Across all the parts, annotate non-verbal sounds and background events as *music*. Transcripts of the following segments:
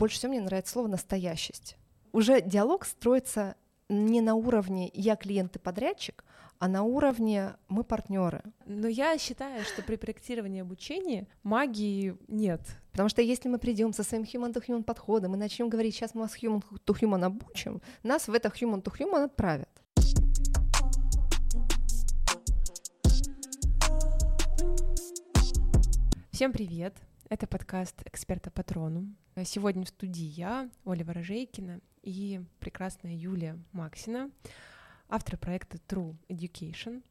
больше всего мне нравится слово настоящесть. Уже диалог строится не на уровне я клиент и подрядчик, а на уровне мы партнеры. Но я считаю, что при проектировании обучения магии нет. Потому что если мы придем со своим human to human подходом и начнем говорить, сейчас мы вас human to human обучим, нас в это human to human отправят. Всем привет! Это подкаст «Эксперта Патрону». Сегодня в студии я, Оля Ворожейкина и прекрасная Юлия Максина, автор проекта True Education,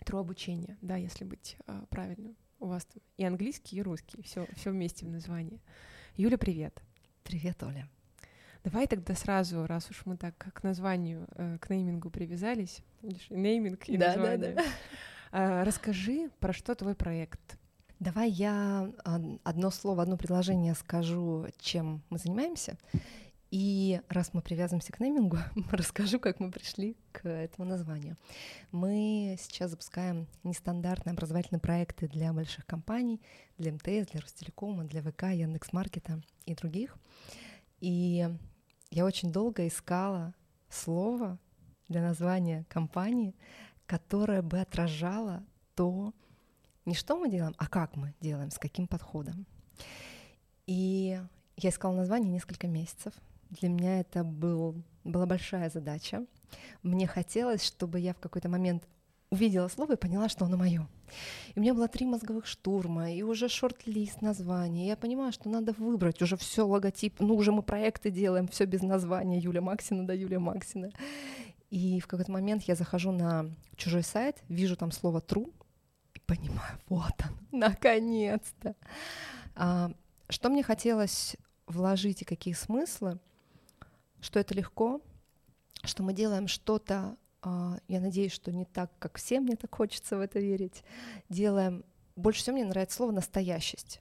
True обучение, да, если быть э, правильным. У вас там и английский, и русский, все, все вместе в названии. Юля, привет. Привет, Оля. Давай тогда сразу, раз уж мы так к названию, э, к неймингу привязались, нейминг и да, название, да, да. Э, расскажи, про что твой проект, Давай я одно слово, одно предложение скажу, чем мы занимаемся. И раз мы привязываемся к неймингу, *laughs* расскажу, как мы пришли к этому названию. Мы сейчас запускаем нестандартные образовательные проекты для больших компаний, для МТС, для Ростелекома, для ВК, Яндекс.Маркета и других. И я очень долго искала слово для названия компании, которое бы отражало то, не что мы делаем, а как мы делаем, с каким подходом. И я искала название несколько месяцев. Для меня это был, была большая задача. Мне хотелось, чтобы я в какой-то момент увидела слово и поняла, что оно мое. И у меня было три мозговых штурма, и уже шорт-лист названий. Я понимаю, что надо выбрать уже все логотип. Ну, уже мы проекты делаем, все без названия Юля Максина, да, Юлия Максина. И в какой-то момент я захожу на чужой сайт, вижу там слово true, понимаю, вот он, *laughs* наконец-то. А, что мне хотелось вложить и какие смыслы, что это легко, что мы делаем что-то, а, я надеюсь, что не так, как всем мне так хочется в это верить, делаем, больше всего мне нравится слово «настоящесть».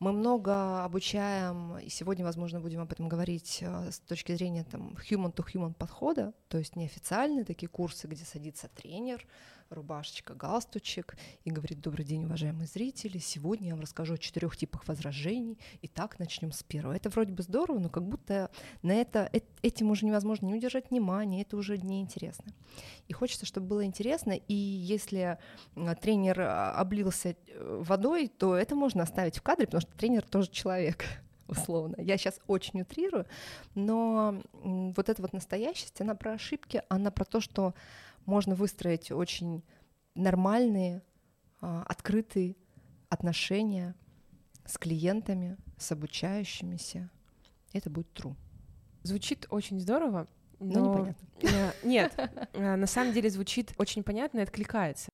Мы много обучаем, и сегодня, возможно, будем об этом говорить э, с точки зрения там human-to-human подхода, то есть неофициальные такие курсы, где садится тренер, рубашечка, галстучек и говорит «Добрый день, уважаемые зрители, сегодня я вам расскажу о четырех типах возражений, Итак, начнем с первого». Это вроде бы здорово, но как будто на это, этим уже невозможно не удержать внимание, это уже неинтересно. И хочется, чтобы было интересно, и если тренер а, облился э, водой, то это можно оставить в кадре, потому что тренер тоже человек *laughs* условно. Я сейчас очень утрирую, но вот эта вот настоящесть, она про ошибки, она про то, что можно выстроить очень нормальные, а, открытые отношения с клиентами, с обучающимися. Это будет true. Звучит очень здорово, но... Ну, непонятно. *laughs* Э, нет, э, на самом деле звучит очень понятно и откликается.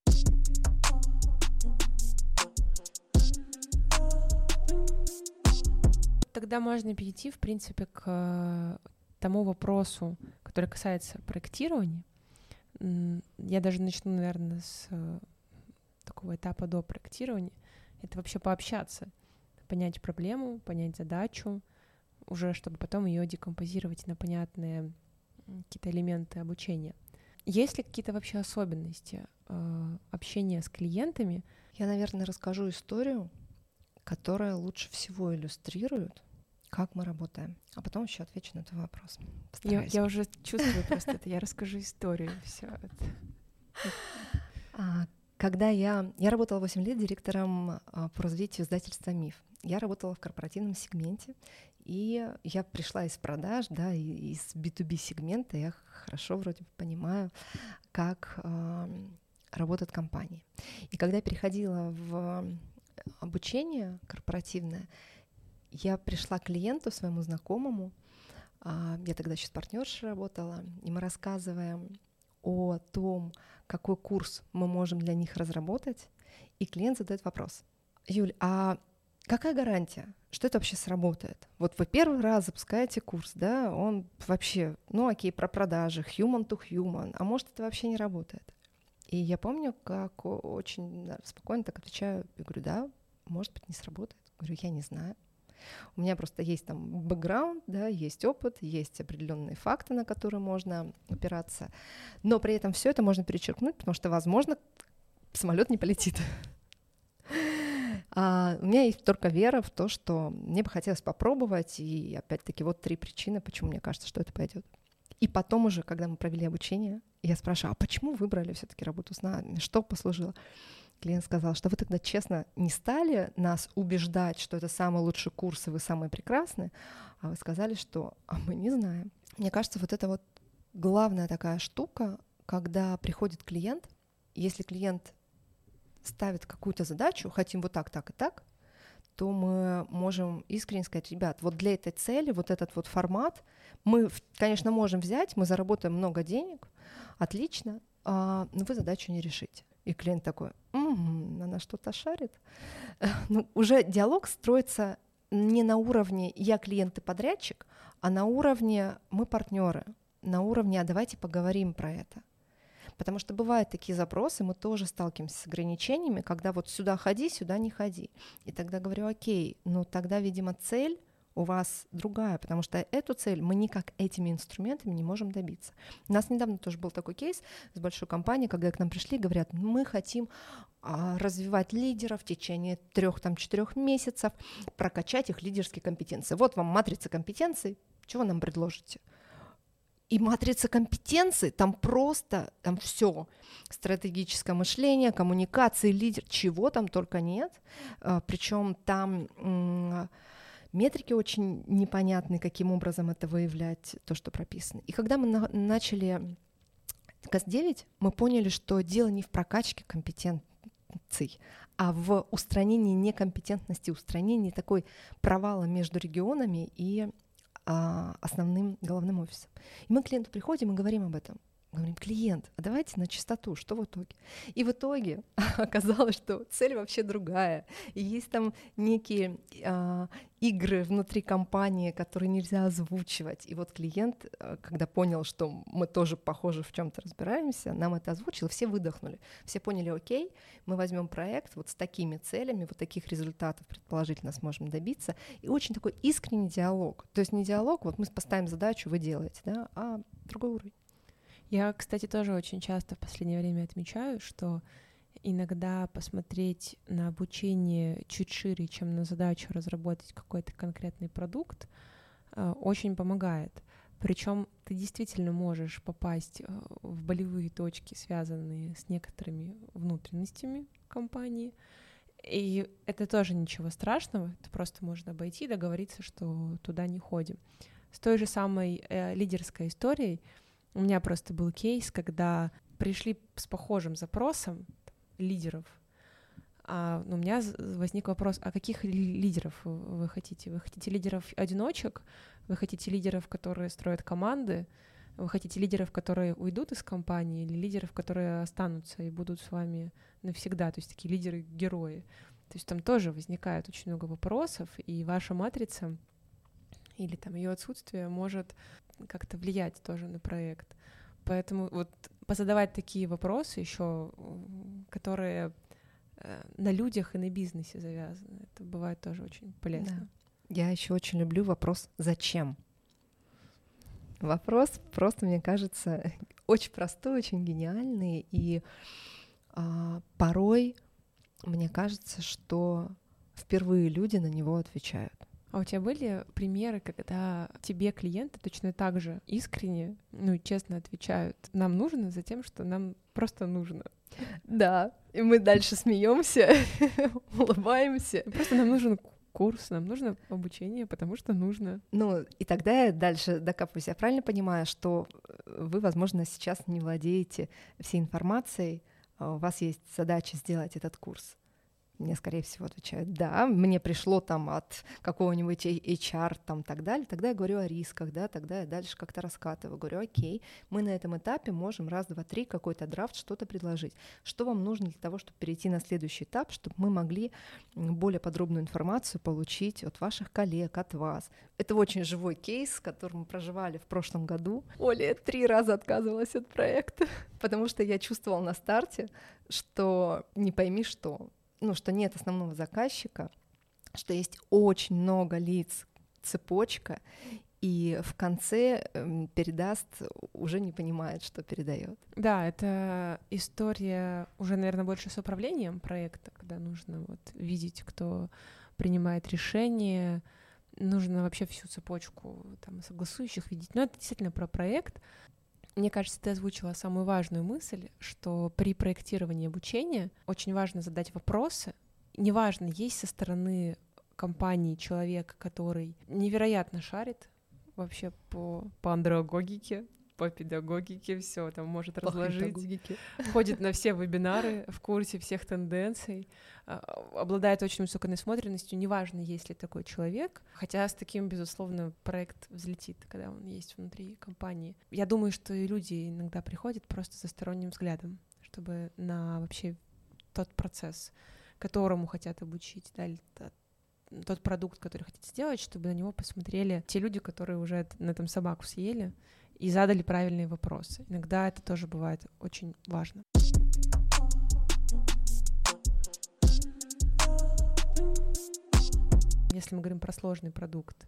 Тогда можно перейти, в принципе, к э, тому вопросу, который касается проектирования. Я даже начну, наверное, с э, такого этапа до проектирования. Это вообще пообщаться, понять проблему, понять задачу, уже чтобы потом ее декомпозировать на понятные какие-то элементы обучения. Есть ли какие-то вообще особенности э, общения с клиентами? Я, наверное, расскажу историю, которая лучше всего иллюстрирует как мы работаем. А потом еще отвечу на твой вопрос. Я, я уже чувствую просто это. Я расскажу историю. Все. А, когда я... Я работала 8 лет директором а, по развитию издательства «Миф». Я работала в корпоративном сегменте, и я пришла из продаж, да, из B2B сегмента, я хорошо вроде бы понимаю, как э, работают компании. И когда я переходила в обучение корпоративное, я пришла к клиенту, своему знакомому, а, я тогда еще с партнершей работала, и мы рассказываем о том, какой курс мы можем для них разработать, и клиент задает вопрос. Юль, а какая гарантия, что это вообще сработает? Вот вы первый раз запускаете курс, да, он вообще, ну окей, про продажи, human to human, а может это вообще не работает? И я помню, как очень спокойно так отвечаю, я говорю, да, может быть, не сработает. Говорю, я не знаю. У меня просто есть там бэкграунд, да, есть опыт, есть определенные факты, на которые можно опираться, но при этом все это можно перечеркнуть, потому что, возможно, самолет не полетит. А, у меня есть только вера в то, что мне бы хотелось попробовать, и опять-таки вот три причины, почему мне кажется, что это пойдет. И потом уже, когда мы провели обучение, я спрашиваю, а почему выбрали все-таки работу с нами? Что послужило? Клиент сказал, что вы тогда честно не стали нас убеждать, что это самый лучший курс, и вы самые прекрасные, а вы сказали, что а мы не знаем. Мне кажется, вот это вот главная такая штука, когда приходит клиент, если клиент ставит какую-то задачу, хотим вот так, так и так, то мы можем искренне сказать, ребят, вот для этой цели, вот этот вот формат, мы, конечно, можем взять, мы заработаем много денег, отлично, а, но вы задачу не решите. И клиент такой, угу, она что-то шарит. *laughs* Ну, уже диалог строится не на уровне я клиент и подрядчик, а на уровне мы партнеры, на уровне а давайте поговорим про это. Потому что бывают такие запросы, мы тоже сталкиваемся с ограничениями, когда вот сюда ходи, сюда не ходи. И тогда говорю, окей, ну тогда, видимо, цель у вас другая, потому что эту цель мы никак этими инструментами не можем добиться. У нас недавно тоже был такой кейс с большой компанией, когда к нам пришли говорят, мы хотим а, развивать лидеров в течение трех-четырех месяцев, прокачать их лидерские компетенции. Вот вам матрица компетенций, чего нам предложите? И матрица компетенций, там просто, там все, стратегическое мышление, коммуникации, лидер, чего там только нет. А, Причем там метрики очень непонятны, каким образом это выявлять, то, что прописано. И когда мы на- начали КАС-9, мы поняли, что дело не в прокачке компетенций, а в устранении некомпетентности, устранении такой провала между регионами и а, основным головным офисом. И мы к клиенту приходим и говорим об этом. Говорим, клиент, а давайте на чистоту, что в итоге? И в итоге *laughs* оказалось, что цель вообще другая. И есть там некие э, игры внутри компании, которые нельзя озвучивать. И вот клиент, э, когда понял, что мы тоже, похоже, в чем-то разбираемся, нам это озвучил, все выдохнули. Все поняли, окей, мы возьмем проект вот с такими целями, вот таких результатов предположительно сможем добиться. И очень такой искренний диалог. То есть не диалог, вот мы поставим задачу, вы делаете, да, а другой уровень. Я, кстати, тоже очень часто в последнее время отмечаю, что иногда посмотреть на обучение чуть шире, чем на задачу разработать какой-то конкретный продукт, э, очень помогает. Причем ты действительно можешь попасть э, в болевые точки, связанные с некоторыми внутренностями компании. И это тоже ничего страшного, это просто можно обойти и договориться, что туда не ходим. С той же самой э, лидерской историей у меня просто был кейс, когда пришли с похожим запросом лидеров. А у меня возник вопрос, а каких лидеров вы хотите? Вы хотите лидеров-одиночек? Вы хотите лидеров, которые строят команды? Вы хотите лидеров, которые уйдут из компании, или лидеров, которые останутся и будут с вами навсегда, то есть такие лидеры-герои? То есть там тоже возникает очень много вопросов, и ваша матрица или там ее отсутствие может как-то влиять тоже на проект. Поэтому вот позадавать такие вопросы еще, которые э, на людях и на бизнесе завязаны, это бывает тоже очень полезно. Да. Я еще очень люблю вопрос «Зачем?». Вопрос просто, мне кажется, *laughs* очень простой, очень гениальный, и а, порой мне кажется, что впервые люди на него отвечают. А у тебя были примеры, когда тебе клиенты точно так же искренне, ну и честно отвечают, нам нужно за тем, что нам просто нужно? Да, и мы дальше смеемся, *laughs* улыбаемся. Просто нам нужен курс, нам нужно обучение, потому что нужно. Ну, и тогда я дальше докапываюсь. Я правильно понимаю, что вы, возможно, сейчас не владеете всей информацией, а у вас есть задача сделать этот курс мне, скорее всего, отвечают, да, мне пришло там от какого-нибудь HR, там, так далее, тогда я говорю о рисках, да, тогда я дальше как-то раскатываю, говорю, окей, мы на этом этапе можем раз, два, три какой-то драфт, что-то предложить. Что вам нужно для того, чтобы перейти на следующий этап, чтобы мы могли более подробную информацию получить от ваших коллег, от вас. Это очень живой кейс, который мы проживали в прошлом году. Оля три раза отказывалась от проекта, *laughs* потому что я чувствовала на старте, что не пойми что, ну, что нет основного заказчика, что есть очень много лиц, цепочка, и в конце эм, передаст, уже не понимает, что передает. Да, это история уже, наверное, больше с управлением проекта, когда нужно вот видеть, кто принимает решение, нужно вообще всю цепочку там, согласующих видеть. Но это действительно про проект. Мне кажется, ты озвучила самую важную мысль, что при проектировании обучения очень важно задать вопросы. Неважно, есть со стороны компании человек, который невероятно шарит вообще по, по андрогогике, по педагогике, все там может по разложить. Ходит на все *laughs* вебинары, в курсе всех тенденций, а, обладает очень высокой насмотренностью, неважно, есть ли такой человек, хотя с таким, безусловно, проект взлетит, когда он есть внутри компании. Я думаю, что и люди иногда приходят просто за сторонним взглядом, чтобы на вообще тот процесс, которому хотят обучить, да, тот продукт, который хотите сделать, чтобы на него посмотрели те люди, которые уже на этом собаку съели и задали правильные вопросы. Иногда это тоже бывает очень важно. Если мы говорим про сложный продукт,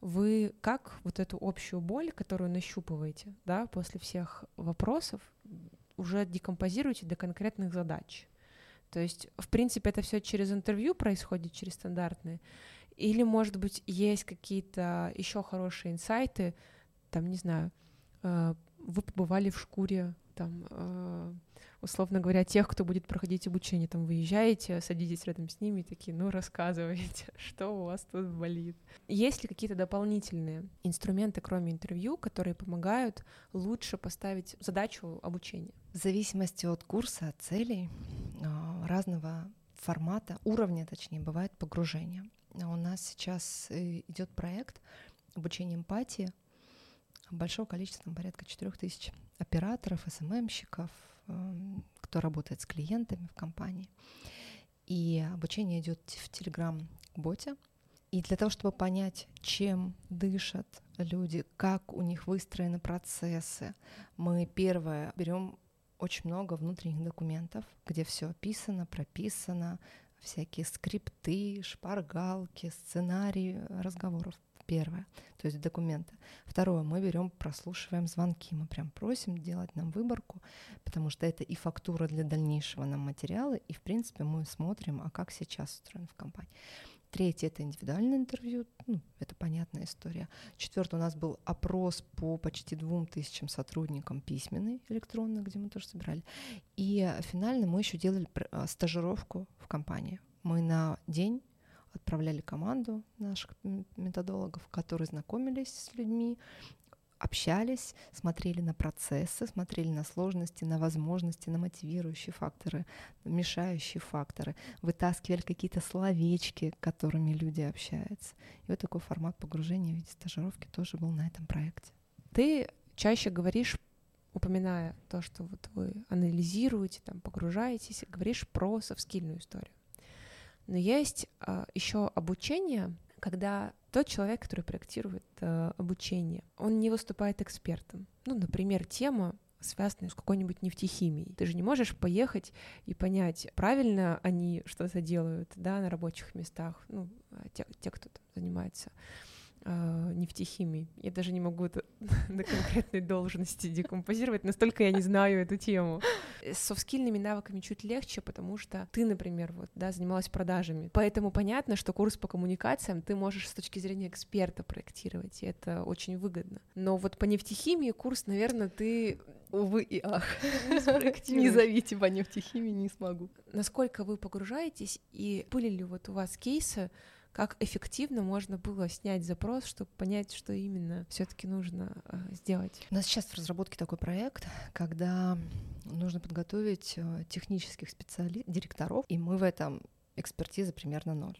вы как вот эту общую боль, которую нащупываете, да, после всех вопросов, уже декомпозируете до конкретных задач? То есть, в принципе, это все через интервью происходит, через стандартные. Или, может быть, есть какие-то еще хорошие инсайты, там, не знаю, э, вы побывали в шкуре, там, э, условно говоря, тех, кто будет проходить обучение, там, выезжаете, садитесь рядом с ними, такие, ну, рассказывайте, *laughs* что у вас тут болит. Есть ли какие-то дополнительные инструменты, кроме интервью, которые помогают лучше поставить задачу обучения? В зависимости от курса, от целей, а, разного формата, уровня, точнее, бывает погружение. А у нас сейчас э, идет проект обучения эмпатии большого количества, там, порядка 4000 операторов, СММщиков, эм, кто работает с клиентами в компании. И обучение идет в Telegram-боте. И для того, чтобы понять, чем дышат люди, как у них выстроены процессы, мы первое берем очень много внутренних документов, где все описано, прописано, всякие скрипты, шпаргалки, сценарии разговоров. Первое, то есть документы. Второе, мы берем, прослушиваем звонки, мы прям просим делать нам выборку, потому что это и фактура для дальнейшего нам материала, и в принципе мы смотрим, а как сейчас устроен в компании. Третье — это индивидуальное интервью, ну, это понятная история. Четвертое у нас был опрос по почти двум тысячам сотрудникам письменный, электронный, где мы тоже собирали. И финально мы еще делали а, стажировку в компании. Мы на день отправляли команду наших методологов, которые знакомились с людьми, общались, смотрели на процессы, смотрели на сложности, на возможности, на мотивирующие факторы, мешающие факторы, вытаскивали какие-то словечки, которыми люди общаются. И вот такой формат погружения в виде стажировки тоже был на этом проекте. Ты чаще говоришь упоминая то, что вот вы анализируете, там, погружаетесь, говоришь про софскильную историю. Но есть а, еще обучение, когда тот человек, который проектирует э, обучение, он не выступает экспертом. Ну, например, тема связанная с какой-нибудь нефтехимией. Ты же не можешь поехать и понять, правильно они что-то делают, да, на рабочих местах, ну, а те, те кто там занимается э, нефтехимией. Я даже не могу это *laughs* на конкретной должности декомпозировать, настолько я не знаю эту тему. С софтскильными навыками чуть легче, потому что ты, например, вот, да, занималась продажами. Поэтому понятно, что курс по коммуникациям ты можешь с точки зрения эксперта проектировать, и это очень выгодно. Но вот по нефтехимии курс, наверное, ты Увы и ах. Не зовите по нефтехимии, не смогу. Насколько вы погружаетесь, и были ли вот у вас кейсы, как эффективно можно было снять запрос, чтобы понять, что именно все-таки нужно э, сделать. У нас сейчас в разработке такой проект, когда нужно подготовить э, технических специалистов, директоров, и мы в этом экспертиза примерно ноль.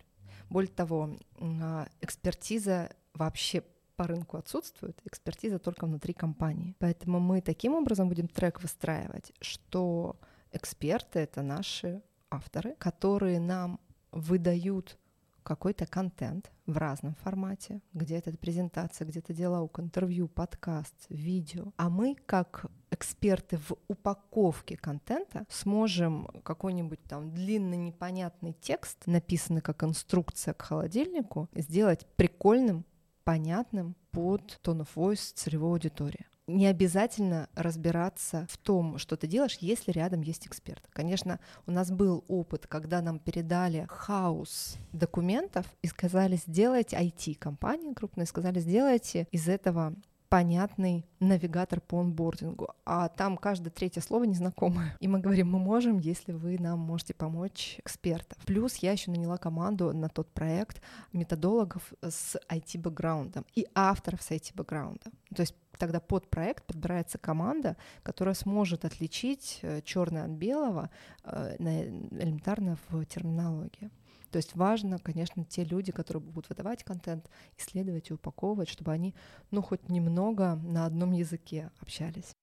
Более того, э, экспертиза вообще по рынку отсутствует, экспертиза только внутри компании. Поэтому мы таким образом будем трек выстраивать, что эксперты — это наши авторы, которые нам выдают какой-то контент в разном формате, где-то презентация, где-то диалог, интервью, подкаст, видео. А мы, как эксперты в упаковке контента, сможем какой-нибудь там длинный непонятный текст, написанный как инструкция к холодильнику, сделать прикольным, понятным, под tone of voice целевой аудитории не обязательно разбираться в том, что ты делаешь, если рядом есть эксперт. Конечно, у нас был опыт, когда нам передали хаос документов и сказали сделать IT-компании крупные, сказали сделайте из этого понятный навигатор по онбордингу, а там каждое третье слово незнакомое. И мы говорим, мы можем, если вы нам можете помочь экспертов. Плюс я еще наняла команду на тот проект методологов с IT-бэкграундом и авторов с IT-бэкграундом. То есть тогда под проект подбирается команда, которая сможет отличить э, черное от белого э, элементарно в терминологии. То есть важно, конечно, те люди, которые будут выдавать контент, исследовать и упаковывать, чтобы они, ну, хоть немного на одном языке общались.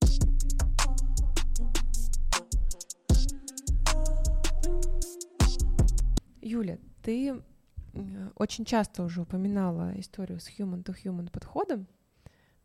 Юля, ты очень часто уже упоминала историю с human-to-human подходом,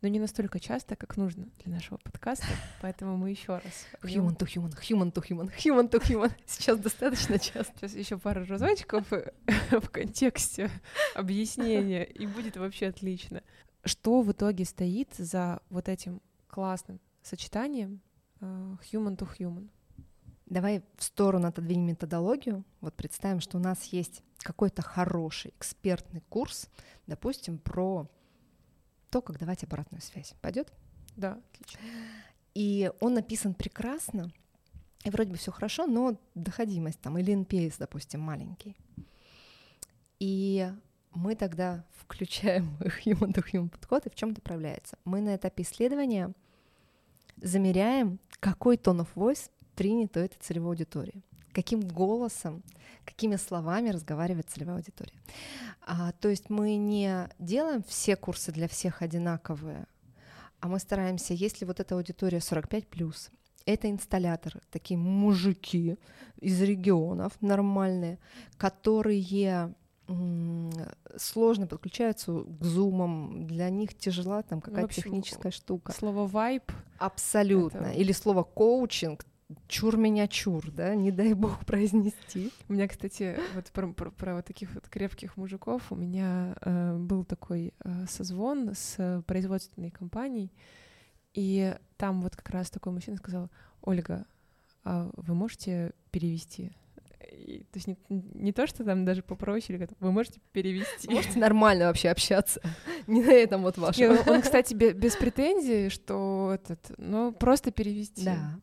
но не настолько часто, как нужно для нашего подкаста, *laughs* поэтому мы еще раз. Human to human, human to human, human to human. *laughs* Сейчас достаточно часто. Сейчас еще пару разочков *laughs* в контексте объяснения, и будет вообще отлично. Что в итоге стоит за вот этим классным сочетанием uh, human to human? Давай в сторону отодвинем методологию. Вот представим, что у нас есть какой-то хороший экспертный курс, допустим, про то, как давать обратную связь. Пойдет? Да, отлично. И он написан прекрасно, и вроде бы все хорошо, но доходимость там, или NPS, допустим, маленький. И мы тогда включаем human to human подход, и в чем это проявляется? Мы на этапе исследования замеряем, какой тон of voice принят у этой целевой аудитории каким голосом, какими словами разговаривает целевая аудитория. А, то есть мы не делаем все курсы для всех одинаковые, а мы стараемся, если вот эта аудитория 45 плюс, это инсталляторы, такие мужики из регионов нормальные, которые сложно подключаются к зумам, для них тяжела там какая-то техническая штука. Слово вайп. Абсолютно. Это... Или слово коучинг чур меня чур, да, не дай бог произнести. У меня, кстати, вот про, про, про вот таких вот крепких мужиков, у меня э, был такой э, созвон с производственной компанией, и там вот как раз такой мужчина сказал, Ольга, а вы можете перевести? И, то есть не, не то, что там даже попроще, или вы можете перевести. Можете нормально вообще общаться. *laughs* Не на этом вот вашем. Он, он, кстати, без претензий, что этот, ну, просто перевести. Да.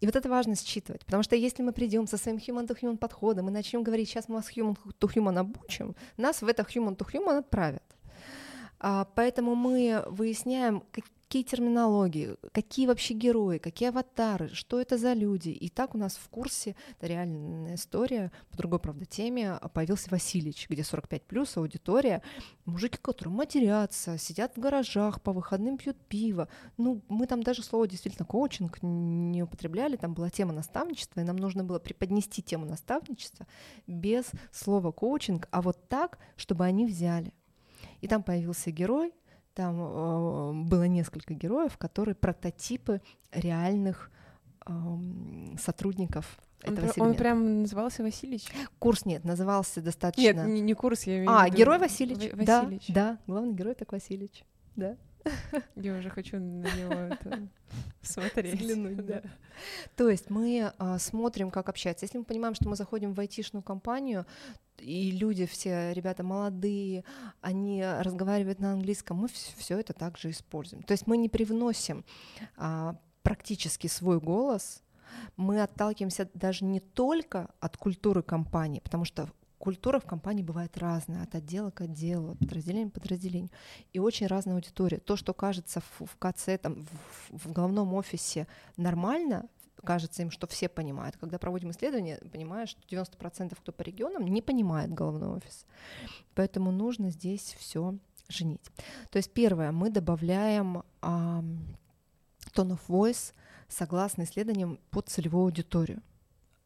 И вот это важно считывать, потому что если мы придем со своим human-to-human подходом и начнем говорить, сейчас мы вас human-to-human обучим, нас в это human-to-human отправят. А, поэтому мы выясняем, какие терминологии, какие вообще герои, какие аватары, что это за люди. И так у нас в курсе, это реальная история, по другой, правда, теме, появился Васильич, где 45 плюс аудитория, мужики, которые матерятся, сидят в гаражах, по выходным пьют пиво. Ну, мы там даже слово действительно коучинг не употребляли, там была тема наставничества, и нам нужно было преподнести тему наставничества без слова коучинг, а вот так, чтобы они взяли. И там появился герой, там э, было несколько героев, которые прототипы реальных э, сотрудников этого он, сегмента. Он прям назывался Васильевич? Курс нет, назывался достаточно... Нет, не, не курс, я имею А, в виду... герой Васильевич. В- Васильевич. Да, да, главный герой так Васильевич. Да. *laughs* Я уже хочу на него это *laughs* смотреть. Взглянуть, да. То есть мы а, смотрим, как общаться. Если мы понимаем, что мы заходим в айтишную компанию, и люди все, ребята молодые, они разговаривают на английском, мы все это также используем. То есть мы не привносим а, практически свой голос, мы отталкиваемся даже не только от культуры компании, потому что культура в компании бывает разная, от отдела к отделу, от подразделения к подразделению. И очень разная аудитория. То, что кажется в, в КЦ, там, в, в головном офисе нормально, кажется им, что все понимают. Когда проводим исследования, понимаешь, что 90% кто по регионам не понимает головной офис. Поэтому нужно здесь все женить. То есть первое, мы добавляем а, tone of voice согласно исследованиям под целевую аудиторию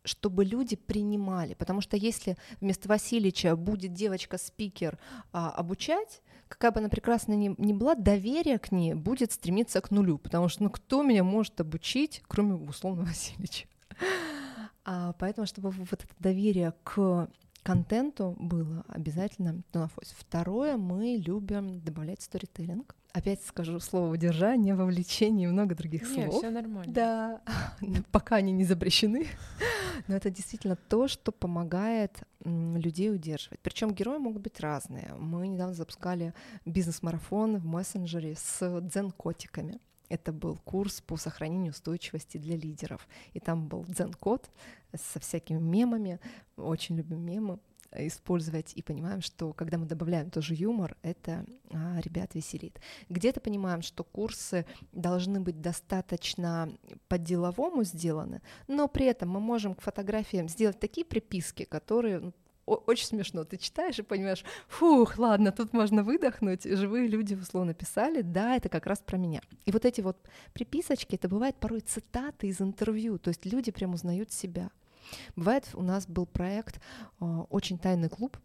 чтобы люди принимали. Потому что если вместо Васильевича будет девочка-спикер а, обучать, какая бы она прекрасная ни, ни была, доверие к ней будет стремиться к нулю. Потому что ну кто меня может обучить, кроме условно *laughs* Васильевича? А, поэтому, чтобы вот это доверие к контенту было обязательно тонофоз. Второе, мы любим добавлять сторителлинг. Опять скажу слово удержание, вовлечение и много других Не, слов. все нормально. Да, *laughs* пока они не запрещены. Но это действительно то, что помогает людей удерживать. Причем герои могут быть разные. Мы недавно запускали бизнес-марафон в мессенджере с дзен-котиками. Это был курс по сохранению устойчивости для лидеров. И там был дзен-код со всякими мемами. Очень любим мемы использовать и понимаем, что когда мы добавляем тоже юмор, это а, ребят веселит. Где-то понимаем, что курсы должны быть достаточно по-деловому сделаны, но при этом мы можем к фотографиям сделать такие приписки, которые ну, очень смешно. Ты читаешь и понимаешь, фух, ладно, тут можно выдохнуть. Живые люди условно писали, да, это как раз про меня. И вот эти вот приписочки, это бывает порой цитаты из интервью, то есть люди прям узнают себя. Бывает, у нас был проект а, «Очень тайный клуб»,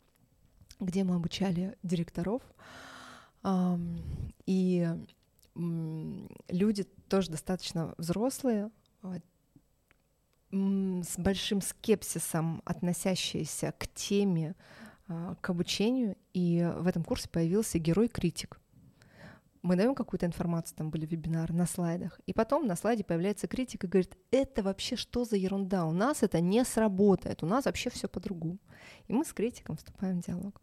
где мы обучали директоров, и люди тоже достаточно взрослые, а, с большим скепсисом относящиеся к теме, а, к обучению, и в этом курсе появился герой-критик мы даем какую-то информацию, там были вебинары на слайдах, и потом на слайде появляется критик и говорит, это вообще что за ерунда, у нас это не сработает, у нас вообще все по-другому. И мы с критиком вступаем в диалог.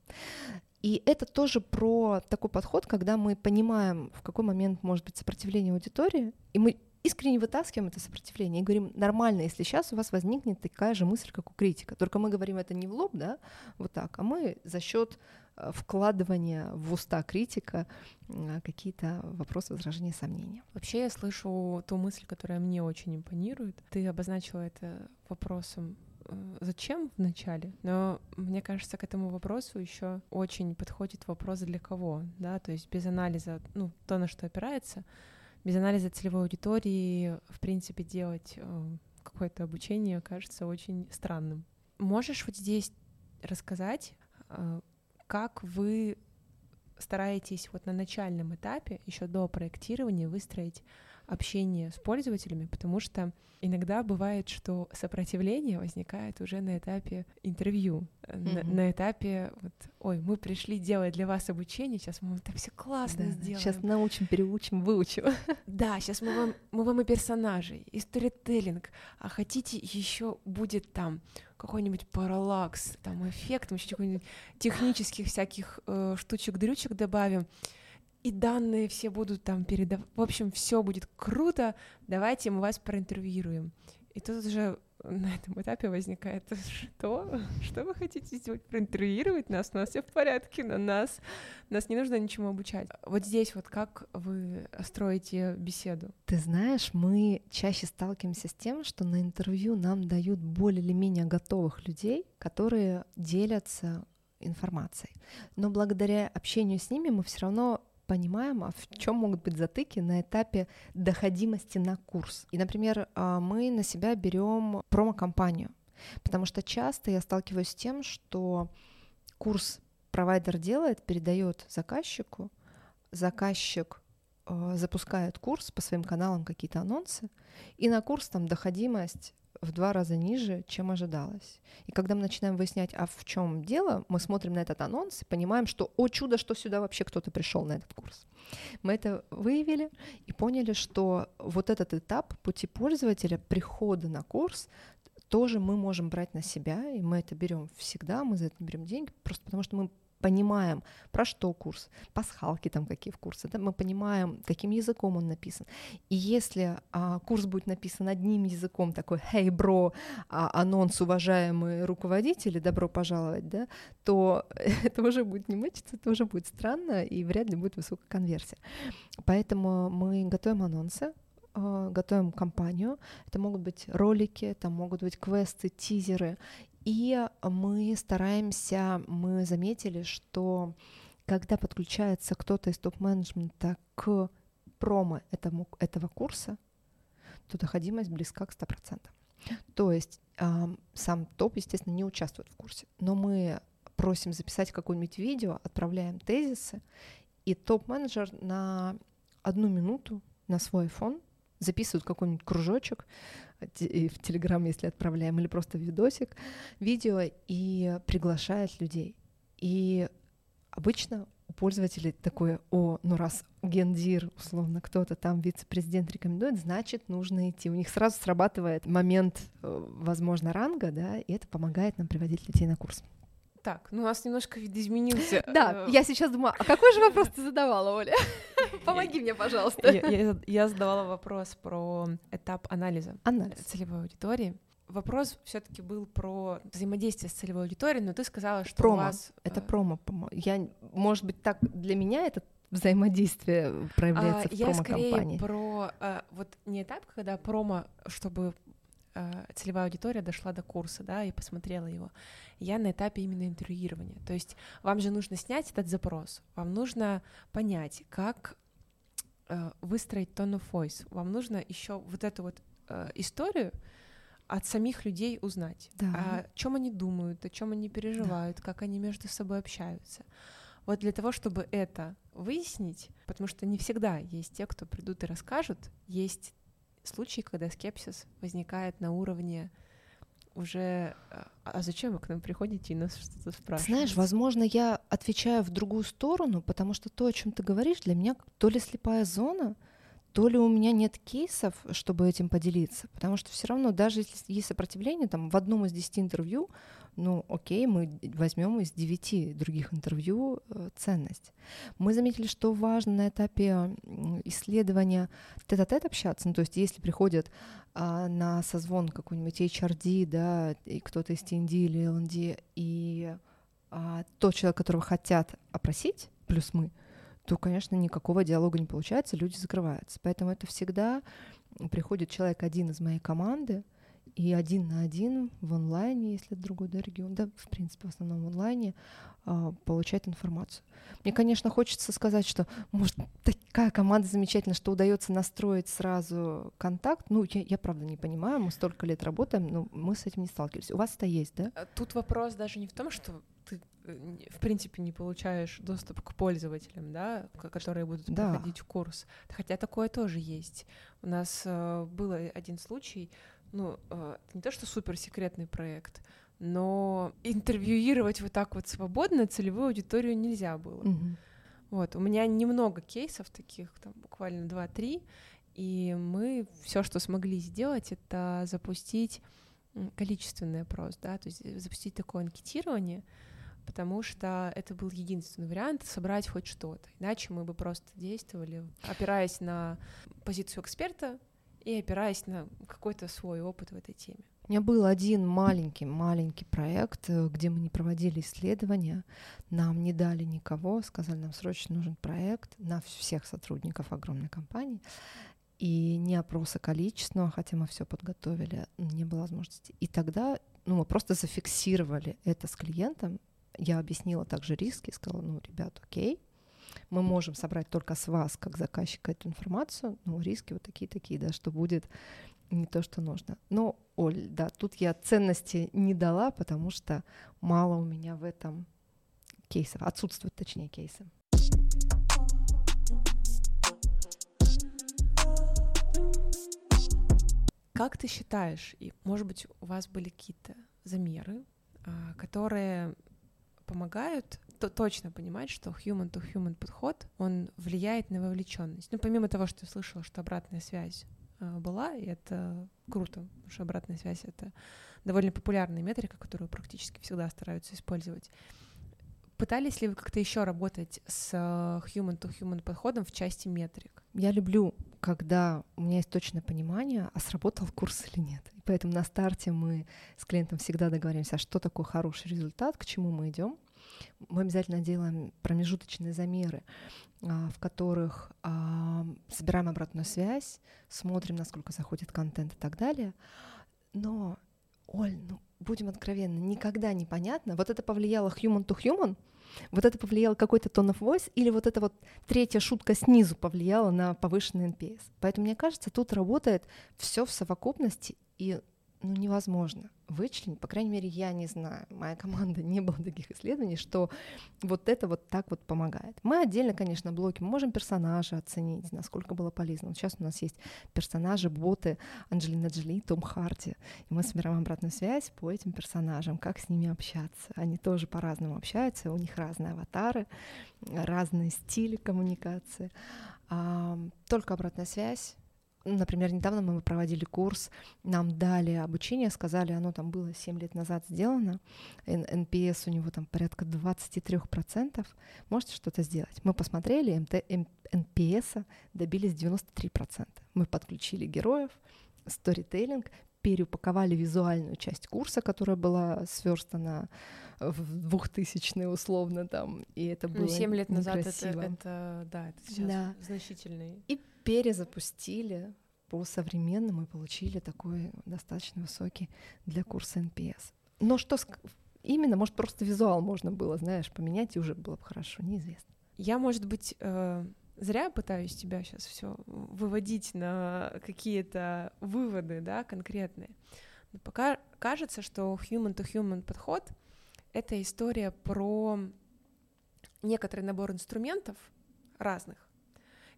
И это тоже про такой подход, когда мы понимаем, в какой момент может быть сопротивление аудитории, и мы искренне вытаскиваем это сопротивление и говорим, нормально, если сейчас у вас возникнет такая же мысль, как у критика. Только мы говорим это не в лоб, да, вот так, а мы за счет Э, вкладывание в уста критика э, какие-то вопросы, возражения, сомнения. Вообще я слышу ту мысль, которая мне очень импонирует. Ты обозначила это вопросом э, зачем в начале, но мне кажется, к этому вопросу еще очень подходит вопрос для кого, да, то есть без анализа, ну, то, на что опирается, без анализа целевой аудитории, в принципе, делать какое-то обучение кажется очень странным. Можешь вот здесь рассказать, как вы стараетесь вот на начальном этапе, еще до проектирования, выстроить общение с пользователями, потому что иногда бывает, что сопротивление возникает уже на этапе интервью, mm-hmm. на, на этапе вот, ой, мы пришли делать для вас обучение, сейчас мы это все классно да, сделаем. Сейчас научим, переучим, выучим. *laughs* Да, сейчас мы вам, мы вам и персонажей, и сторителлинг, а хотите еще будет там какой-нибудь параллакс, там эффект, мы еще какой-нибудь технических всяких э, штучек-дрючек добавим и данные все будут там передавать. В общем, все будет круто. Давайте мы вас проинтервьюируем. И тут уже на этом этапе возникает, что? Что вы хотите сделать? Проинтервьюировать нас? У нас все в порядке, на нас. Нас не нужно ничему обучать. Вот здесь вот как вы строите беседу? Ты знаешь, мы чаще сталкиваемся с тем, что на интервью нам дают более или менее готовых людей, которые делятся информацией. Но благодаря общению с ними мы все равно понимаем, а в чем могут быть затыки на этапе доходимости на курс. И, например, а, мы на себя берем промо-компанию, потому что часто я сталкиваюсь с тем, что курс провайдер делает, передает заказчику, заказчик э, запускает курс по своим каналам какие-то анонсы, и на курс там доходимость в два раза ниже, чем ожидалось. И когда мы начинаем выяснять, а в чем дело, мы смотрим на этот анонс и понимаем, что, о чудо, что сюда вообще кто-то пришел на этот курс. Мы это выявили и поняли, что вот этот этап пути пользователя прихода на курс тоже мы можем брать на себя, и мы это берем всегда, мы за это берем деньги, просто потому что мы понимаем, про что курс, пасхалки там какие в курсе, да, мы понимаем, каким языком он написан. И если а, курс будет написан одним языком, такой «Hey, бро, а, анонс, уважаемые руководители, добро пожаловать», да, то *laughs* это уже будет не мычиться, это уже будет странно, и вряд ли будет высокая конверсия. Поэтому мы готовим анонсы, а, готовим компанию. Это могут быть ролики, это могут быть квесты, тизеры. И мы стараемся, мы заметили, что когда подключается кто-то из топ-менеджмента к промо этому, этого курса, то доходимость близка к 100%. То есть сам топ, естественно, не участвует в курсе, но мы просим записать какое-нибудь видео, отправляем тезисы, и топ-менеджер на одну минуту на свой iPhone записывают какой-нибудь кружочек в Телеграм, если отправляем, или просто видосик, видео, и приглашают людей. И обычно у пользователей такое, о, ну раз гендир, условно, кто-то там, вице-президент рекомендует, значит, нужно идти. У них сразу срабатывает момент, э, возможно, ранга, да, и это помогает нам приводить людей на курс. Так, ну у нас немножко видоизменился. *laughs* Да, э, я сейчас думаю, а какой же *laughs* вопрос ты задавала, Оля? *laughs* Помоги мне, пожалуйста. Я задавала вопрос про этап анализа целевой аудитории. Вопрос все-таки был про взаимодействие с целевой аудиторией, но ты сказала, что промо. у вас... Это э, промо, по-моему. Я, может быть, так для меня это взаимодействие проявляется а, в промо-компании. Я скорее про а, вот не этап, когда промо, чтобы целевая аудитория дошла до курса, да, и посмотрела его. Я на этапе именно интервьюирования. То есть вам же нужно снять этот запрос, вам нужно понять, как а, выстроить tone of voice, вам нужно еще вот эту вот а, историю от самих людей узнать, да. о чем они думают, о чем они переживают, да. как они между собой общаются. Вот для того, чтобы это выяснить, потому что не всегда есть те, кто придут и расскажут, есть случаи, когда скепсис возникает на уровне уже а, а зачем вы к нам приходите и нас что-то спрашиваете? Знаешь, возможно, я отвечаю в другую сторону, потому что то, о чем ты говоришь, для меня то ли слепая зона, то ли у меня нет кейсов, чтобы этим поделиться, потому что все равно, даже если есть сопротивление, там в одном из десяти интервью, ну окей, мы возьмем из девяти других интервью э, ценность. Мы заметили, что важно на этапе исследования тет-а-тет общаться, ну то есть если приходят а, на созвон какой-нибудь HRD, да, и кто-то из TND или LND, и а, тот человек, которого хотят опросить, плюс мы, то, конечно, никакого диалога не получается, люди закрываются. Поэтому это всегда приходит человек один из моей команды, и один на один в онлайне, если это другой да, регион, да, в принципе, в основном в онлайне, а, получать информацию. Мне, конечно, хочется сказать, что, может, такая команда замечательная, что удается настроить сразу контакт. Ну, я, я правда не понимаю, мы столько лет работаем, но мы с этим не сталкивались. У вас это есть, да? Тут вопрос даже не в том, что э, в принципе не получаешь доступ к пользователям, да, которые будут да. проходить курс. Хотя такое тоже есть. У нас э, был один случай, ну, э, не то, что суперсекретный проект, но интервьюировать вот так вот свободно целевую аудиторию нельзя было. Mm-hmm. Вот, у меня немного кейсов таких, там буквально 2-3, и мы все, что смогли сделать, это запустить количественный опрос, да, то есть запустить такое анкетирование, потому что это был единственный вариант собрать хоть что-то. Иначе мы бы просто действовали, опираясь на позицию эксперта и опираясь на какой-то свой опыт в этой теме. У меня был один маленький-маленький проект, э, где мы не проводили исследования, нам не дали никого, сказали, нам срочно нужен проект на всех сотрудников огромной компании, и не опроса количественного, хотя мы все подготовили, не было возможности. И тогда ну, мы просто зафиксировали это с клиентом, я объяснила также риски, сказала, ну, ребят, окей, мы можем собрать только с вас, как заказчика, эту информацию, но риски вот такие-такие, да, что будет не то, что нужно. Но, Оль, да, тут я ценности не дала, потому что мало у меня в этом кейсов, отсутствует, точнее, кейсы. Как ты считаешь, и, может быть, у вас были какие-то замеры, а, которые помогают то точно понимать, что human-to-human подход, он влияет на вовлеченность. Ну, помимо того, что я слышала, что обратная связь э, была, и это круто, потому что обратная связь — это довольно популярная метрика, которую практически всегда стараются использовать. Пытались ли вы как-то еще работать с human-to-human подходом в части метрик? Я люблю, когда у меня есть точное понимание, а сработал курс или нет. И поэтому на старте мы с клиентом всегда договоримся, а что такое хороший результат, к чему мы идем. Мы обязательно делаем промежуточные замеры, а, в которых а, собираем обратную связь, смотрим, насколько заходит контент и так далее. Но, Оль, ну будем откровенны, никогда не понятно, вот это повлияло human to human, вот это повлияло какой-то tone of voice, или вот эта вот третья шутка снизу повлияла на повышенный NPS. Поэтому, мне кажется, тут работает все в совокупности, и ну, невозможно вычленить, по крайней мере, я не знаю, моя команда *laughs* не было таких исследований, что вот это вот так вот помогает. Мы отдельно, конечно, блоки, мы можем персонажа оценить, насколько было полезно. Вот сейчас у нас есть персонажи, боты Анджелина Джоли, Том Харди, и мы собираем обратную связь по этим персонажам, как с ними общаться. Они тоже по-разному общаются, у них разные аватары, разные стили коммуникации. Только обратная связь, Например, недавно мы проводили курс, нам дали обучение, сказали, оно там было 7 лет назад сделано, NPS у него там порядка 23%, можете что-то сделать. Мы посмотрели, МТ, NPS добились 93%. Мы подключили героев, сторителлинг, переупаковали визуальную часть курса, которая была сверстана в двухтысячные условно там, и это ну, было ну, 7 лет назад это, это, да, это сейчас да. значительный. И перезапустили по-современному и получили такой достаточно высокий для курса NPS. Но что именно, может, просто визуал можно было, знаешь, поменять, и уже было бы хорошо, неизвестно. Я, может быть, э, зря пытаюсь тебя сейчас все выводить на какие-то выводы, да, конкретные. Но пока кажется, что human-to-human подход — это история про некоторый набор инструментов разных,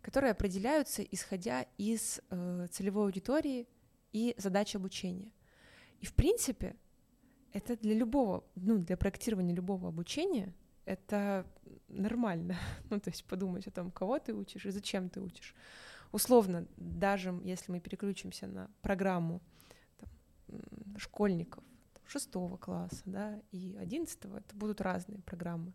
которые определяются исходя из э, целевой аудитории и задач обучения. И в принципе это для любого, ну, для проектирования любого обучения это нормально. *laughs* ну, то есть подумать о том, кого ты учишь и зачем ты учишь. Условно, даже если мы переключимся на программу там, школьников шестого класса, да, и одиннадцатого, это будут разные программы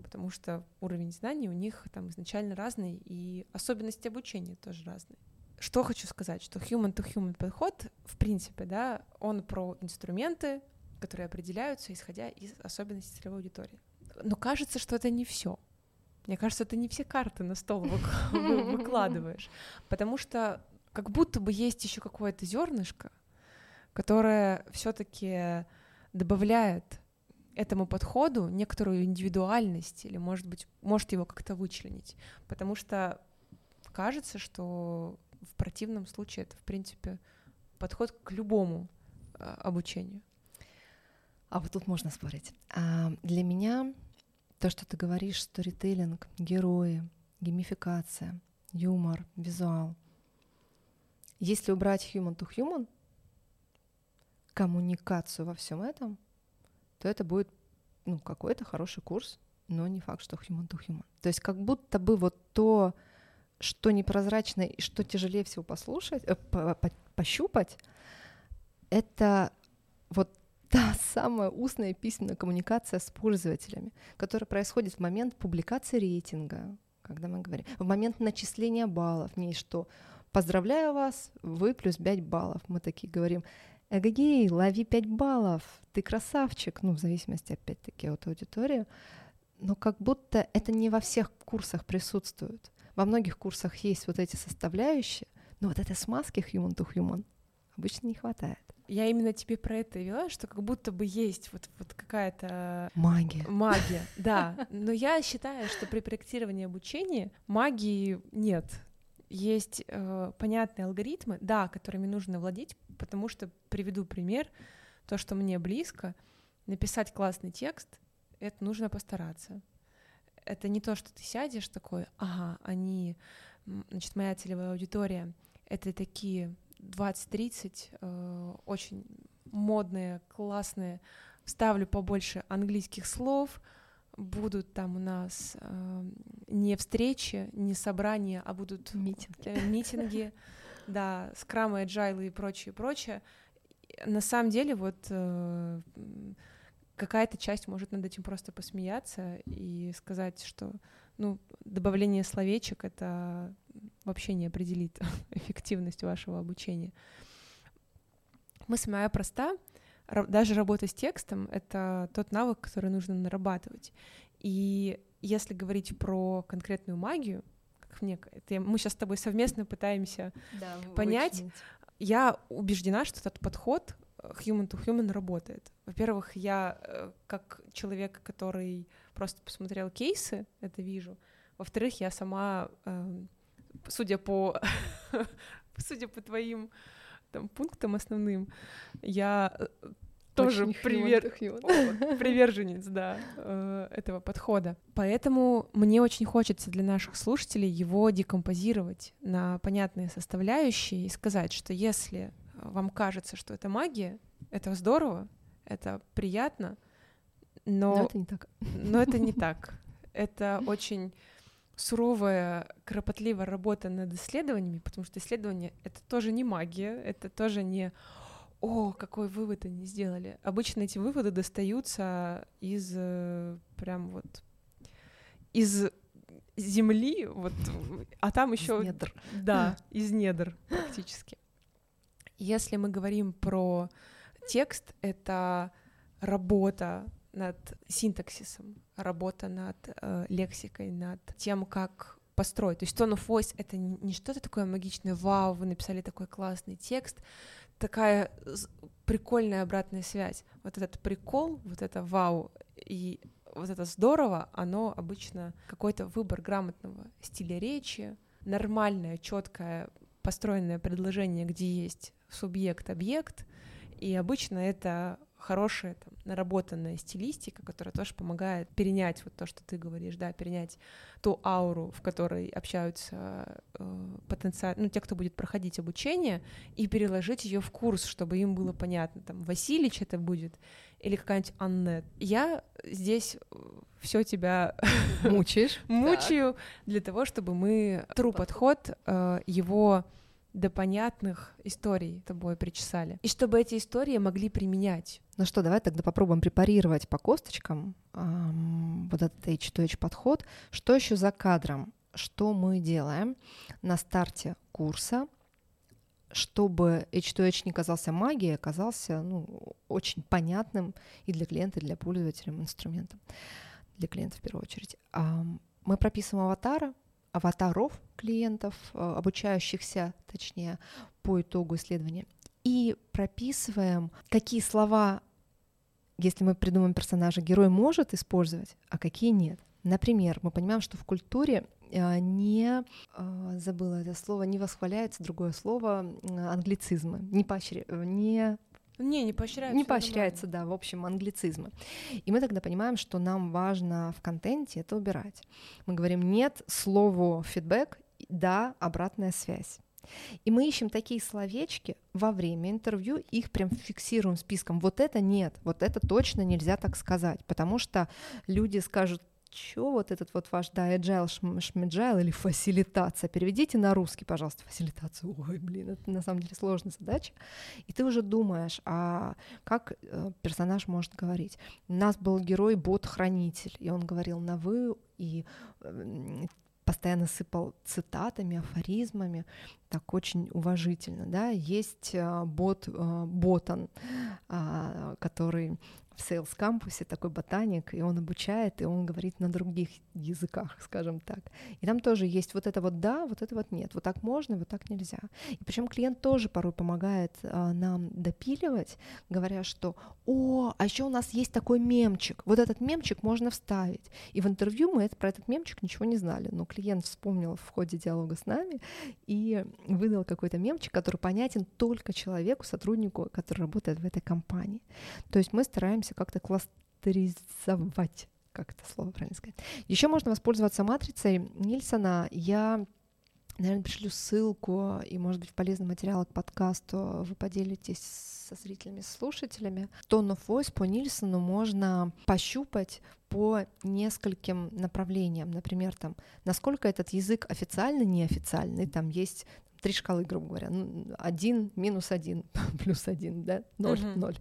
потому что уровень знаний у них там изначально разный, и особенности обучения тоже разные. Что хочу сказать, что human-to-human подход, в принципе, да, он про инструменты, которые определяются, исходя из особенностей целевой аудитории. Но кажется, что это не все. Мне кажется, это не все карты на стол *laughs* выкладываешь, потому что как будто бы есть еще какое-то зернышко, которое все-таки добавляет этому подходу некоторую индивидуальность или, может быть, может его как-то вычленить, потому что кажется, что в противном случае это, в принципе, подход к любому э, обучению. А вот тут можно спорить. А для меня то, что ты говоришь, сторителлинг, герои, геймификация, юмор, визуал. Если убрать human to human, коммуникацию во всем этом — то это будет ну, какой-то хороший курс, но не факт, что human to human. То есть как будто бы вот то, что непрозрачно и что тяжелее всего послушать, э, по, по, пощупать, это вот *laughs* та самая устная письменная коммуникация с пользователями, которая происходит в момент публикации рейтинга, когда мы говорим, в момент начисления баллов, не что поздравляю вас, вы плюс 5 баллов. Мы такие говорим, эгегей, лови 5 баллов, ты красавчик, ну, в зависимости, опять-таки, от аудитории, но как будто это не во всех курсах присутствует. Во многих курсах есть вот эти составляющие, но вот этой смазки human to human обычно не хватает. Я именно тебе про это вела, что как будто бы есть вот, вот какая-то... Магия. Магия, да. *laughs* Но я считаю, что при проектировании обучения магии нет. Есть э, понятные алгоритмы, да, которыми нужно владеть, потому что приведу пример, то, что мне близко, написать классный текст, это нужно постараться. Это не то, что ты сядешь такой, ага, они, значит, моя целевая аудитория, это такие 20-30, э, очень модные, классные, вставлю побольше английских слов, будут там у нас э, не встречи, не собрания, а будут митинги, э, митинги *laughs* да, скрамы, agile и прочее, прочее. На самом деле вот э, какая-то часть может над этим просто посмеяться и сказать, что ну, добавление словечек это вообще не определит *laughs* эффективность вашего обучения. Мысль моя проста. Даже работа с текстом — это тот навык, который нужно нарабатывать. И если говорить про конкретную магию, как мне, это мы сейчас с тобой совместно пытаемся да, понять. Вычленить. Я убеждена, что этот подход э, human to human работает. Во-первых, я э, как человек, который просто посмотрел кейсы, это вижу. Во-вторых, я сама, эм, судя по, *laughs* судя по твоим там, пунктам основным, я э, тоже привер... *laughs* *laughs* приверженец, да, э, этого подхода. Поэтому мне очень хочется для наших слушателей его декомпозировать на понятные составляющие и сказать, что если вам кажется, что это магия, это здорово, это приятно, но, но это не так. Но это не *laughs* так. Это очень суровая, кропотливая работа над исследованиями, потому что исследование — это тоже не магия, это тоже не «О, какой вывод они сделали!» Обычно эти выводы достаются из э, прям вот из земли, вот, а там еще из недр. Да, *laughs* из недр практически. Если мы говорим про текст, это работа над синтаксисом, работа над э, лексикой, над тем, как построить. То есть tone of voice — это не что-то такое магичное, вау, вы написали такой классный текст, такая прикольная обратная связь. Вот этот прикол, вот это вау и вот это здорово, оно обычно какой-то выбор грамотного стиля речи, нормальное, четкое построенное предложение, где есть субъект-объект, и обычно это хорошая там, наработанная стилистика, которая тоже помогает перенять вот то, что ты говоришь, да, перенять ту ауру, в которой общаются э, потенциально, ну, те, кто будет проходить обучение, и переложить ее в курс, чтобы им было понятно, там, Василич это будет или какая-нибудь Аннет. Я здесь э, все тебя мучаешь, *laughs* мучаю для того, чтобы мы true подход э, его до понятных историй тобой причесали. И чтобы эти истории могли применять. Ну что, давай тогда попробуем препарировать по косточкам эм, вот этот H2H подход. Что еще за кадром? Что мы делаем на старте курса, чтобы H2H не казался магией, а казался ну, очень понятным и для клиента, и для пользователя инструментом. Для клиента в первую очередь. Эм, мы прописываем аватара, аватаров клиентов, э, обучающихся, точнее, по итогу исследования, и прописываем, какие слова, если мы придумаем персонажа, герой может использовать, а какие нет. Например, мы понимаем, что в культуре э, не э, забыла это слово, не восхваляется другое слово англицизмы, не поощря, не не, не поощряется. Не поощряется, да, в общем, англицизмы. И мы тогда понимаем, что нам важно в контенте это убирать. Мы говорим нет слову фидбэк, да, обратная связь. И мы ищем такие словечки во время интервью, их прям фиксируем списком. Вот это нет, вот это точно нельзя так сказать, потому что люди скажут, что вот этот вот ваш, да, agile, шмеджайл или фасилитация, переведите на русский, пожалуйста, фасилитацию, ой, блин, это на самом деле сложная задача, и ты уже думаешь, а как э, персонаж может говорить. У нас был герой бот-хранитель, и он говорил на «вы», и постоянно сыпал цитатами, афоризмами, так очень уважительно, да, есть э, бот, э, ботан, а, который в Sales кампусе такой ботаник, и он обучает, и он говорит на других языках, скажем так. И там тоже есть вот это вот да, вот это вот нет, вот так можно, вот так нельзя. И причем клиент тоже порой помогает а, нам допиливать, говоря, что о, а еще у нас есть такой мемчик, вот этот мемчик можно вставить. И в интервью мы это, про этот мемчик ничего не знали, но клиент вспомнил в ходе диалога с нами и выдал какой-то мемчик, который понятен только человеку, сотруднику, который работает в этой компании. То есть мы стараемся стараемся как-то кластеризовать как это слово правильно сказать. Еще можно воспользоваться матрицей Нильсона. Я наверное, пришлю ссылку и, может быть, полезный материал к подкасту вы поделитесь со зрителями, слушателями. Tone of Voice по Нильсону можно пощупать по нескольким направлениям. Например, там, насколько этот язык официально, неофициальный. Там есть три шкалы, грубо говоря, ну, один, минус один, *laughs* плюс один, да, ноль, uh-huh. ноль.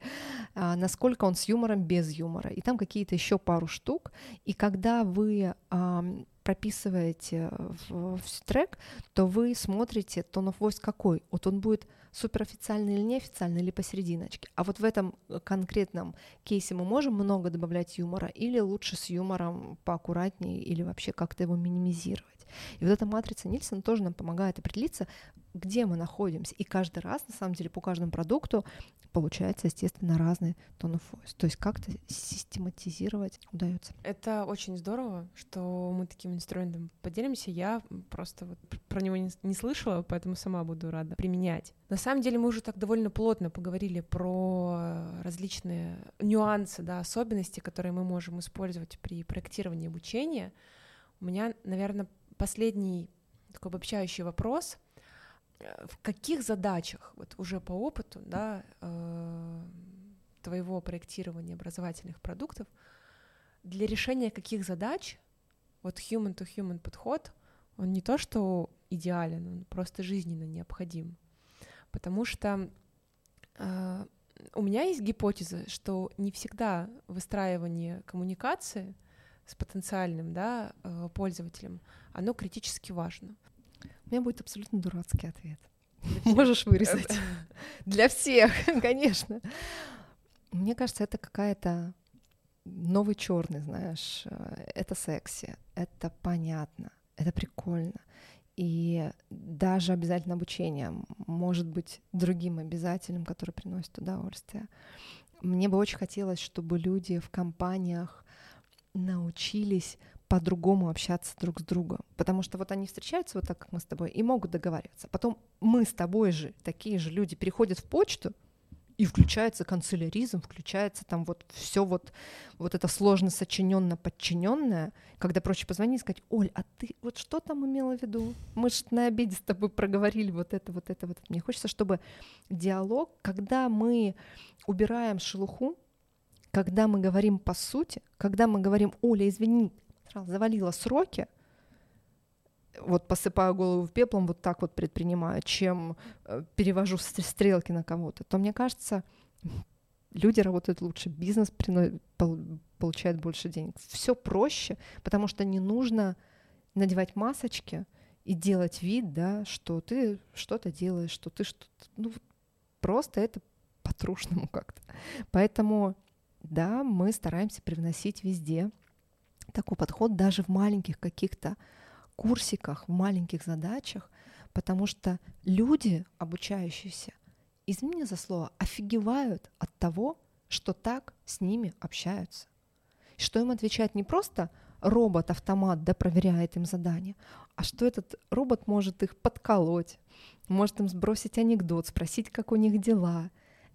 А, насколько он с юмором, без юмора. И там какие-то еще пару штук. И когда вы а, прописываете в, в трек, то вы смотрите тон of voice какой. Вот он будет суперофициальный или неофициальный, или посерединочке. А вот в этом конкретном кейсе мы можем много добавлять юмора, или лучше с юмором поаккуратнее, или вообще как-то его минимизировать. И вот эта матрица Нильсона тоже нам помогает определиться, где мы находимся. И каждый раз, на самом деле, по каждому продукту получается, естественно, разный tone of voice. То есть как-то систематизировать удается. Это очень здорово, что мы таким инструментом поделимся. Я просто вот про него не, не слышала, поэтому сама буду рада применять. На самом деле мы уже так довольно плотно поговорили про различные нюансы, да, особенности, которые мы можем использовать при проектировании обучения. У меня, наверное, последний такой обобщающий вопрос — Э, в каких задачах, вот уже по опыту, да, э, твоего проектирования образовательных продуктов, для решения каких задач вот human-to-human подход, он не то что идеален, он просто жизненно необходим. Потому что э, у меня есть гипотеза, что не всегда выстраивание коммуникации с потенциальным да, э, пользователем, оно критически важно. У меня будет абсолютно дурацкий ответ. *laughs* Можешь вырезать. *laughs* Для всех, *laughs* конечно. Мне кажется, это какая-то новый черный, знаешь, это секси, это понятно, это прикольно. И даже обязательно обучение может быть другим обязательным, который приносит удовольствие. Мне бы очень хотелось, чтобы люди в компаниях научились по-другому общаться друг с другом. Потому что вот они встречаются вот так, как мы с тобой, и могут договариваться. Потом мы с тобой же, такие же люди, переходят в почту, и включается канцеляризм, включается там вот все вот, вот это сложно сочиненно подчиненное, когда проще позвонить и сказать, Оль, а ты вот что там имела в виду? Мы же на обеде с тобой проговорили вот это, вот это, вот это. Мне хочется, чтобы диалог, когда мы убираем шелуху, когда мы говорим по сути, когда мы говорим, Оля, извини, завалила сроки, вот посыпаю голову пеплом, вот так вот предпринимаю, чем э, перевожу стрелки на кого-то, то мне кажется, люди работают лучше, бизнес получает больше денег. Все проще, потому что не нужно надевать масочки и делать вид, да, что ты что-то делаешь, что ты что-то... Ну, просто это по-трушному как-то. Поэтому, да, мы стараемся привносить везде такой подход даже в маленьких каких-то курсиках, в маленьких задачах, потому что люди, обучающиеся, извини за слово, офигевают от того, что так с ними общаются. Что им отвечает не просто робот-автомат, да, проверяет им задание, а что этот робот может их подколоть, может им сбросить анекдот, спросить, как у них дела,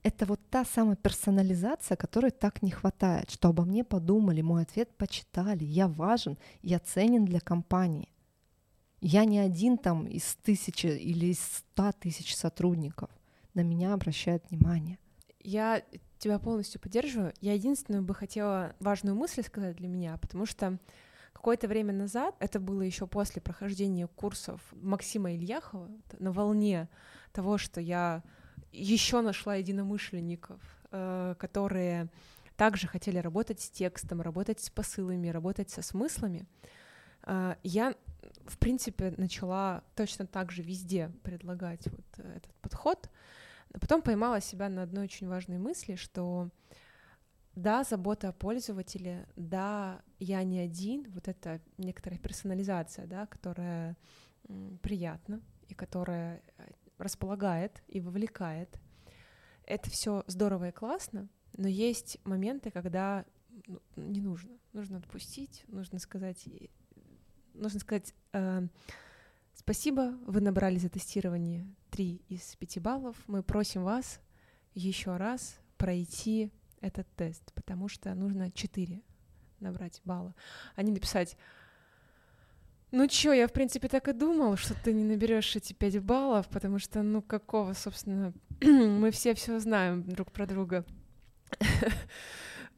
это вот та самая персонализация, которой так не хватает, что обо мне подумали, мой ответ почитали, я важен, я ценен для компании. Я не один там из тысячи или из ста тысяч сотрудников. На меня обращают внимание. Я тебя полностью поддерживаю. Я единственную бы хотела важную мысль сказать для меня, потому что какое-то время назад, это было еще после прохождения курсов Максима Ильяхова, на волне того, что я еще нашла единомышленников, э, которые также хотели работать с текстом, работать с посылами, работать со смыслами. Э, я, в принципе, начала точно так же везде предлагать вот этот подход, но потом поймала себя на одной очень важной мысли, что да, забота о пользователе, да, я не один, вот это некоторая персонализация, да, которая приятна и которая э, располагает и вовлекает. Это все здорово и классно, но есть моменты, когда ну, не нужно. Нужно отпустить, нужно сказать, нужно сказать э, спасибо, вы набрали за тестирование 3 из 5 баллов, мы просим вас еще раз пройти этот тест, потому что нужно 4 набрать балла, а не написать ну чё, я в принципе так и думал, что ты не наберешь эти пять баллов, потому что, ну какого, собственно, *clears throat* мы все все знаем друг про друга. *laughs*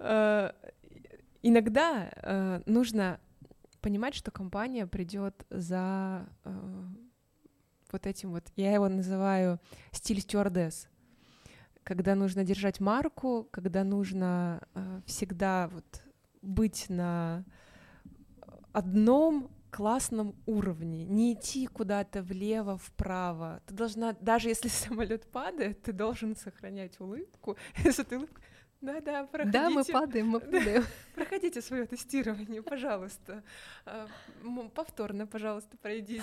Э, иногда э, нужно понимать, что компания придет за э, вот этим вот, я его называю стиль стюардесс, когда нужно держать марку, когда нужно всегда вот быть на одном классном уровне, не идти куда-то влево, вправо. Ты должна, даже если *laughs* самолет падает, ты должен сохранять улыбку. *laughs* Если ты улыбка, Да, да, проходите. Да, мы падаем, мы падаем. *laughs* Проходите свое тестирование, пожалуйста. А, повторно, пожалуйста, пройдите.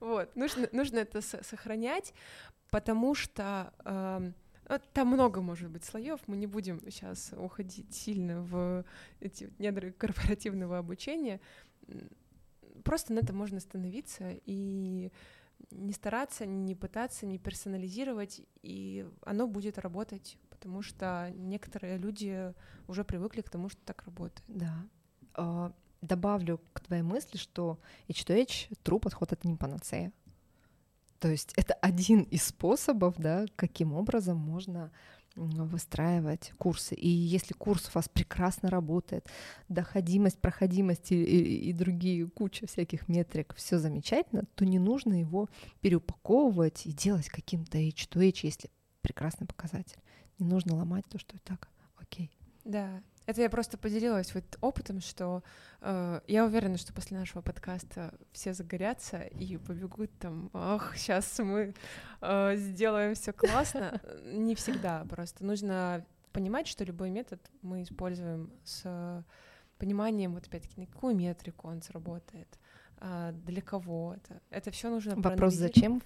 Вот, нужно, нужно это сохранять, потому что э, там много может быть слоев. Мы не будем сейчас уходить сильно в эти недры корпоративного обучения. Просто на это можно остановиться и не стараться, не пытаться, не персонализировать, и оно будет работать, потому что некоторые люди уже привыкли к тому, что так работает. Да. А, добавлю к твоей мысли, что H2H true подход это не панацея. То есть это один из способов, да, каким образом можно выстраивать курсы. И если курс у вас прекрасно работает, доходимость, проходимость и, и, и другие куча всяких метрик, все замечательно, то не нужно его переупаковывать и делать каким-то H2H, если прекрасный показатель. Не нужно ломать то, что и так окей. Да, это я просто поделилась вот опытом, что э, я уверена, что после нашего подкаста все загорятся и побегут там, ах, сейчас мы э, сделаем все классно. *laughs* Не всегда просто. Нужно понимать, что любой метод мы используем с пониманием, вот опять-таки, на какую метрику он сработает, э, для кого это. Это все нужно Вопрос, зачем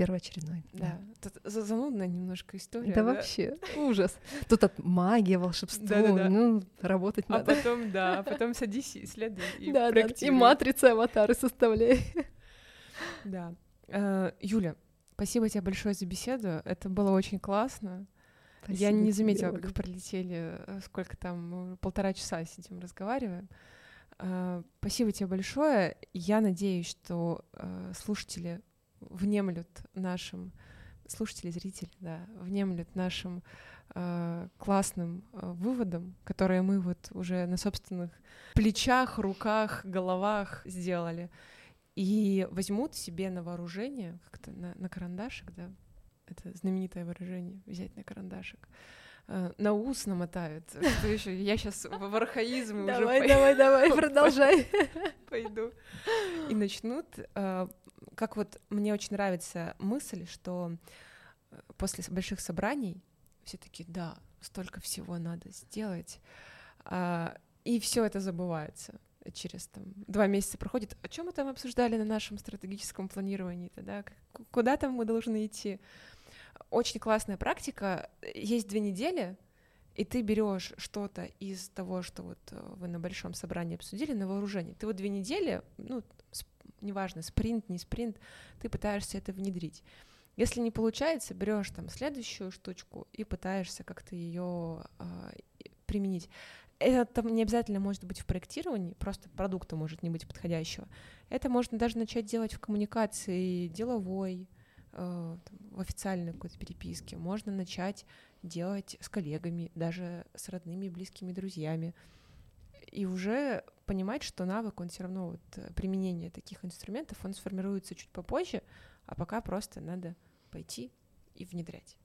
первоочередной. Да, да. Тут занудная немножко история. Да, да? вообще *laughs* ужас. Тут от магия, волшебство, да, да, да. ну работать а надо. А потом, да, *laughs* потом садись и исследуй и да, да, и матрицы, аватары составляй. *laughs* Да. Э, Юля, спасибо тебе большое за беседу. Это было очень классно. Спасибо Я не заметила, тебе, как пролетели, э, сколько там, полтора часа сидим, разговариваем. Спасибо тебе большое. Я надеюсь, что слушатели внемлют нашим слушатели, зрители, да, внемлют нашим э, классным э, выводам, которые мы вот уже на собственных плечах, руках, головах сделали, и возьмут себе на вооружение, как-то на, на карандашик, да, это знаменитое выражение, взять на карандашик, на ус намотают. Что еще? Я сейчас в архаизм уже Давай, давай, давай, *laughs* продолжай. Пойду. И начнут э, как вот мне очень нравится мысль, что э, после больших собраний все таки да, столько всего надо сделать, а, и все это забывается через там два месяца проходит. О чем мы там обсуждали на нашем стратегическом планировании? Да? Куда там мы должны идти? Очень классная практика. Есть две недели, и ты берешь что-то из того, что вот э, вы на большом собрании обсудили, на вооружение. Ты вот две недели, ну, неважно, спринт, не спринт, ты пытаешься это внедрить. Если не получается, берешь там следующую штучку и пытаешься как-то ее э, применить. Это не обязательно может быть в проектировании, просто продукта может не быть подходящего. Это можно даже начать делать в коммуникации деловой, в официальной какой-то переписке. Можно начать делать с коллегами, даже с родными, близкими друзьями и уже понимать, что навык, он все равно вот э, применение таких инструментов, он сформируется чуть попозже, а пока просто надо пойти и внедрять.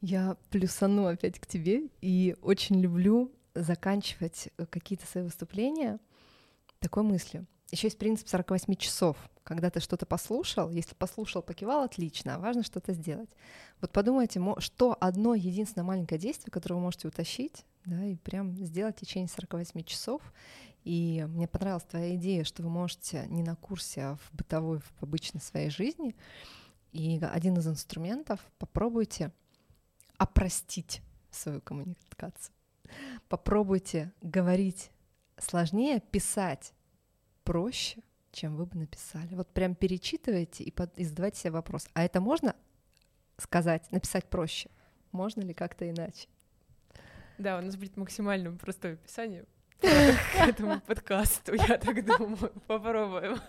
Я плюсану опять к тебе и очень люблю заканчивать э, какие-то свои выступления такой мыслью. Еще есть принцип 48 часов. Когда ты что-то послушал, если послушал, покивал, отлично, а важно что-то сделать. Вот подумайте, что одно единственное маленькое действие, которое вы можете утащить, да, и прям сделать в течение 48 часов. И мне понравилась твоя идея, что вы можете не на курсе, а в бытовой, в обычной своей жизни. И один из инструментов — попробуйте опростить свою коммуникацию. Попробуйте говорить сложнее, писать проще, чем вы бы написали. Вот прям перечитывайте и, под, и задавайте себе вопрос, а это можно сказать, написать проще? Можно ли как-то иначе? Да, у нас будет максимально простое описание *laughs* к этому подкасту, я так думаю. Попробуем.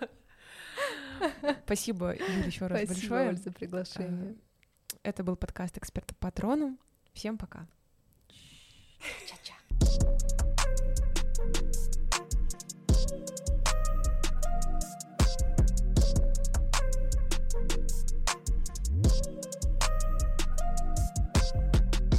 Спасибо, Юля, еще раз Спасибо, большое. за приглашение. А, это был подкаст «Эксперта Патрону». Всем пока. Ча-ча.